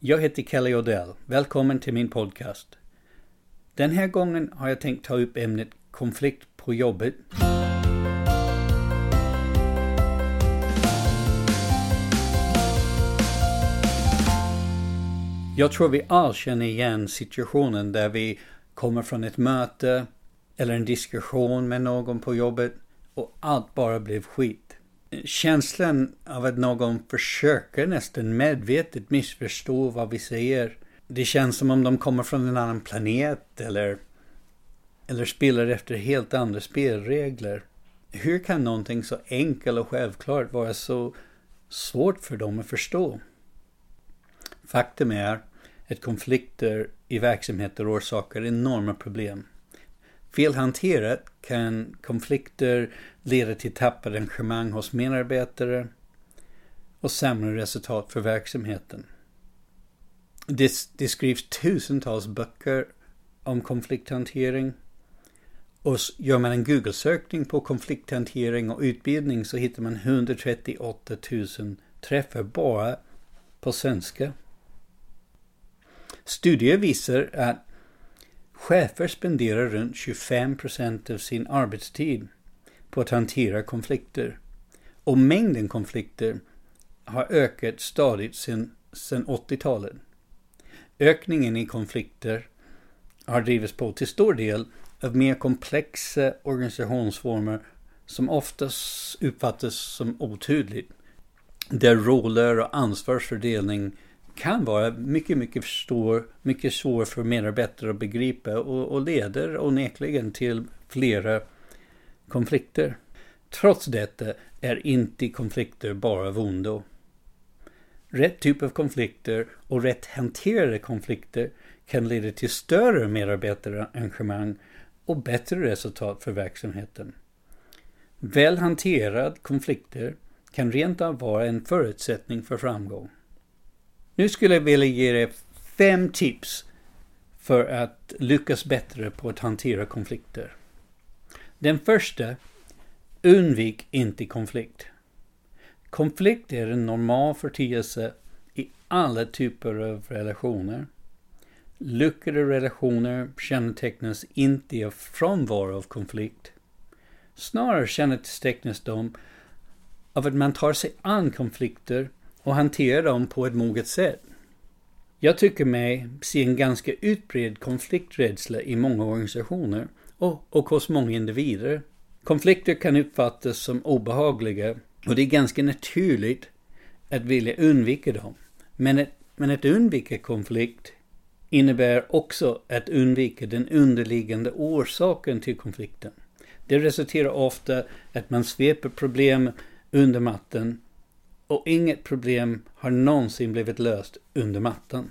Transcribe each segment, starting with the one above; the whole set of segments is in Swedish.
Jag heter Kelly Odell. Välkommen till min podcast. Den här gången har jag tänkt ta upp ämnet konflikt på jobbet. Jag tror vi alla känner igen situationen där vi kommer från ett möte eller en diskussion med någon på jobbet och allt bara blev skit. Känslan av att någon försöker nästan medvetet missförstå vad vi säger. Det känns som om de kommer från en annan planet eller, eller spelar efter helt andra spelregler. Hur kan någonting så enkelt och självklart vara så svårt för dem att förstå? Faktum är att konflikter i verksamheter orsakar enorma problem. Felhanterat kan konflikter leda till tappad engagemang hos medarbetare och sämre resultat för verksamheten. Det, det skrivs tusentals böcker om konflikthantering och gör man en Google-sökning på konflikthantering och utbildning så hittar man 138 000 träffar bara på svenska. Studier visar att chefer spenderar runt 25 procent av sin arbetstid på att hantera konflikter. Och mängden konflikter har ökat stadigt sedan, 80-talet. Ökningen i konflikter har drivits på till stor del av mer komplexa organisationsformer som oftast uppfattas som otydligt. Där roller och ansvarsfördelning kan vara mycket, mycket stor, mycket svår för medarbetare att begripa och, och leder onekligen till flera konflikter. Trots detta är inte konflikter bara av ondo. Rätt typ av konflikter och rätt hanterade konflikter kan leda till större medarbetarengagemang och bättre resultat för verksamheten. Väl hanterade konflikter kan rent av vara en förutsättning för framgång. Nu skulle jag vilja ge dig fem tips för att lyckas bättre på att hantera konflikter. Den första, undvik inte konflikt. Konflikt är en normal företeelse i alla typer av relationer. Lyckade relationer kännetecknas inte av frånvaro av konflikt. Snarare kännetecknas de av att man tar sig an konflikter och hantera dem på ett moget sätt. Jag tycker mig se en ganska utbredd konflikträdsla i många organisationer och, och hos många individer. Konflikter kan uppfattas som obehagliga och det är ganska naturligt att vilja undvika dem. Men att, men att undvika konflikt innebär också att undvika den underliggande orsaken till konflikten. Det resulterar ofta att man sveper problem under mattan och inget problem har någonsin blivit löst under mattan.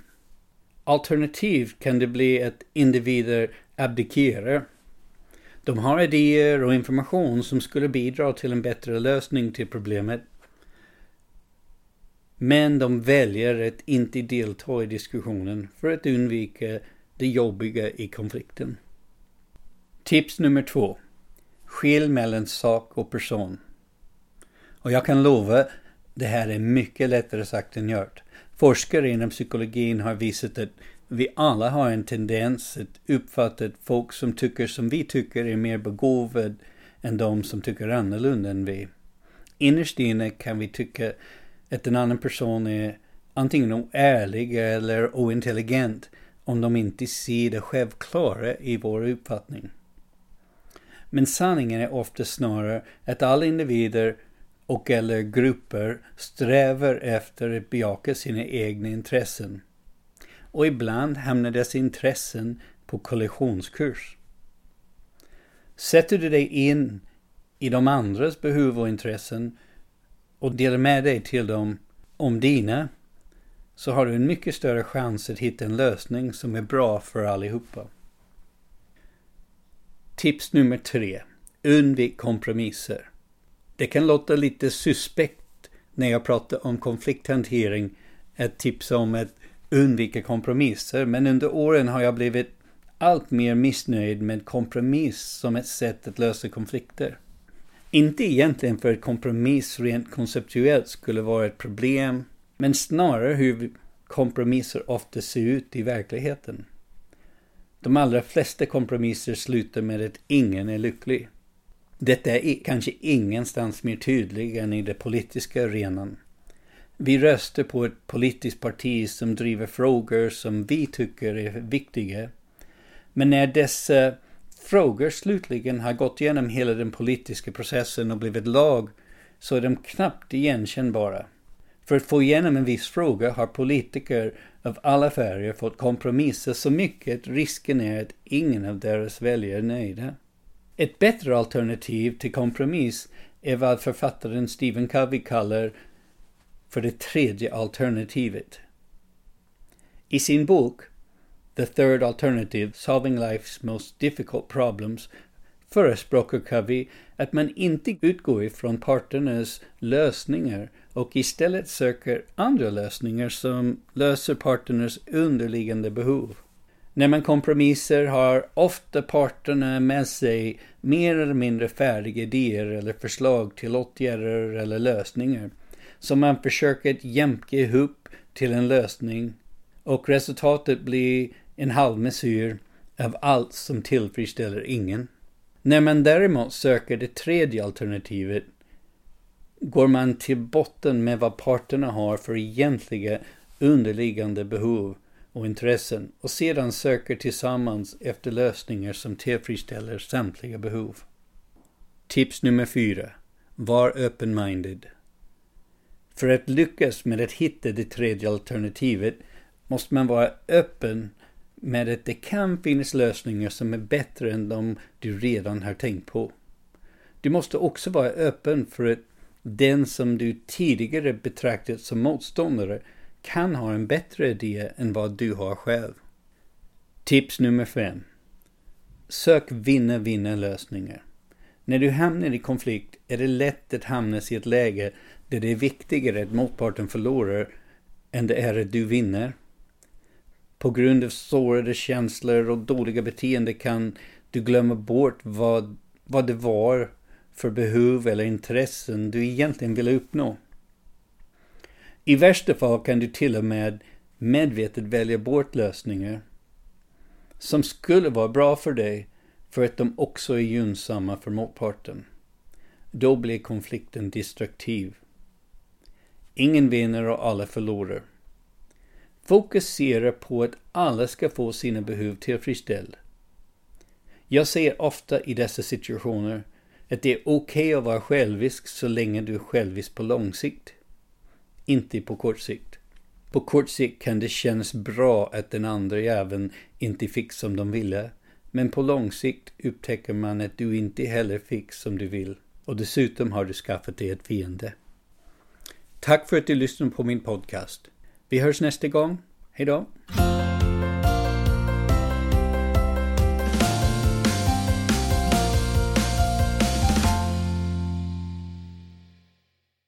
Alternativt kan det bli att individer abdikerar. De har idéer och information som skulle bidra till en bättre lösning till problemet. Men de väljer att inte delta i diskussionen för att undvika det jobbiga i konflikten. Tips nummer två. Skilj mellan sak och person. Och jag kan lova det här är mycket lättare sagt än gjort. Forskare inom psykologin har visat att vi alla har en tendens att uppfatta att folk som tycker som vi tycker är mer begåvade än de som tycker annorlunda än vi. Innerst inne kan vi tycka att en annan person är antingen oärlig eller ointelligent om de inte ser det självklara i vår uppfattning. Men sanningen är ofta snarare att alla individer och eller grupper strävar efter att bejaka sina egna intressen. Och ibland hamnar dessa intressen på kollisionskurs. Sätter du dig in i de andras behov och intressen och delar med dig till dem om dina så har du en mycket större chans att hitta en lösning som är bra för allihopa. Tips nummer tre. Undvik kompromisser. Det kan låta lite suspekt när jag pratar om konflikthantering att tipsa om att undvika kompromisser, men under åren har jag blivit allt mer missnöjd med kompromiss som ett sätt att lösa konflikter. Inte egentligen för att kompromiss rent konceptuellt skulle vara ett problem, men snarare hur kompromisser ofta ser ut i verkligheten. De allra flesta kompromisser slutar med att ingen är lycklig. Detta är kanske ingenstans mer tydligt än i den politiska arenan. Vi röstar på ett politiskt parti som driver frågor som vi tycker är viktiga. Men när dessa frågor slutligen har gått igenom hela den politiska processen och blivit lag så är de knappt igenkännbara. För att få igenom en viss fråga har politiker av alla färger fått kompromissa så mycket att risken är att ingen av deras väljare är nöjda. Ett bättre alternativ till kompromiss är vad författaren Stephen Covey kallar för det tredje alternativet. I sin bok The Third Alternative, Solving Life's Most Difficult Problems förespråkar Covey att man inte utgår ifrån parternas lösningar och istället söker andra lösningar som löser parternas underliggande behov. När man kompromissar har ofta parterna med sig mer eller mindre färdiga idéer eller förslag till åtgärder eller lösningar. Som man försöker jämka ihop till en lösning. Och resultatet blir en halvmesyr av allt som tillfredsställer ingen. När man däremot söker det tredje alternativet. Går man till botten med vad parterna har för egentliga underliggande behov och intressen och sedan söker tillsammans efter lösningar som tillfredsställer samtliga behov. Tips nummer fyra. Var open-minded. För att lyckas med att hitta det tredje alternativet måste man vara öppen med att det kan finnas lösningar som är bättre än de du redan har tänkt på. Du måste också vara öppen för att den som du tidigare betraktat som motståndare kan ha en bättre idé än vad du har själv. Tips nummer fem. Sök vinna-vinna lösningar. När du hamnar i konflikt är det lätt att hamna i ett läge där det är viktigare att motparten förlorar än det är att du vinner. På grund av sårade känslor och dåliga beteende kan du glömma bort vad, vad det var för behov eller intressen du egentligen ville uppnå. I värsta fall kan du till och med medvetet välja bort lösningar som skulle vara bra för dig för att de också är gynnsamma för motparten. Då blir konflikten destruktiv. Ingen vinner och alla förlorar. Fokusera på att alla ska få sina behov tillfredsställda. Jag säger ofta i dessa situationer att det är okej okay att vara självisk så länge du är självisk på lång sikt. Inte på kort sikt. På kort sikt kan det kännas bra att den andra jäveln inte fick som de ville. Men på lång sikt upptäcker man att du inte heller fick som du vill. Och dessutom har du skaffat dig ett fiende. Tack för att du lyssnade på min podcast. Vi hörs nästa gång. Hejdå!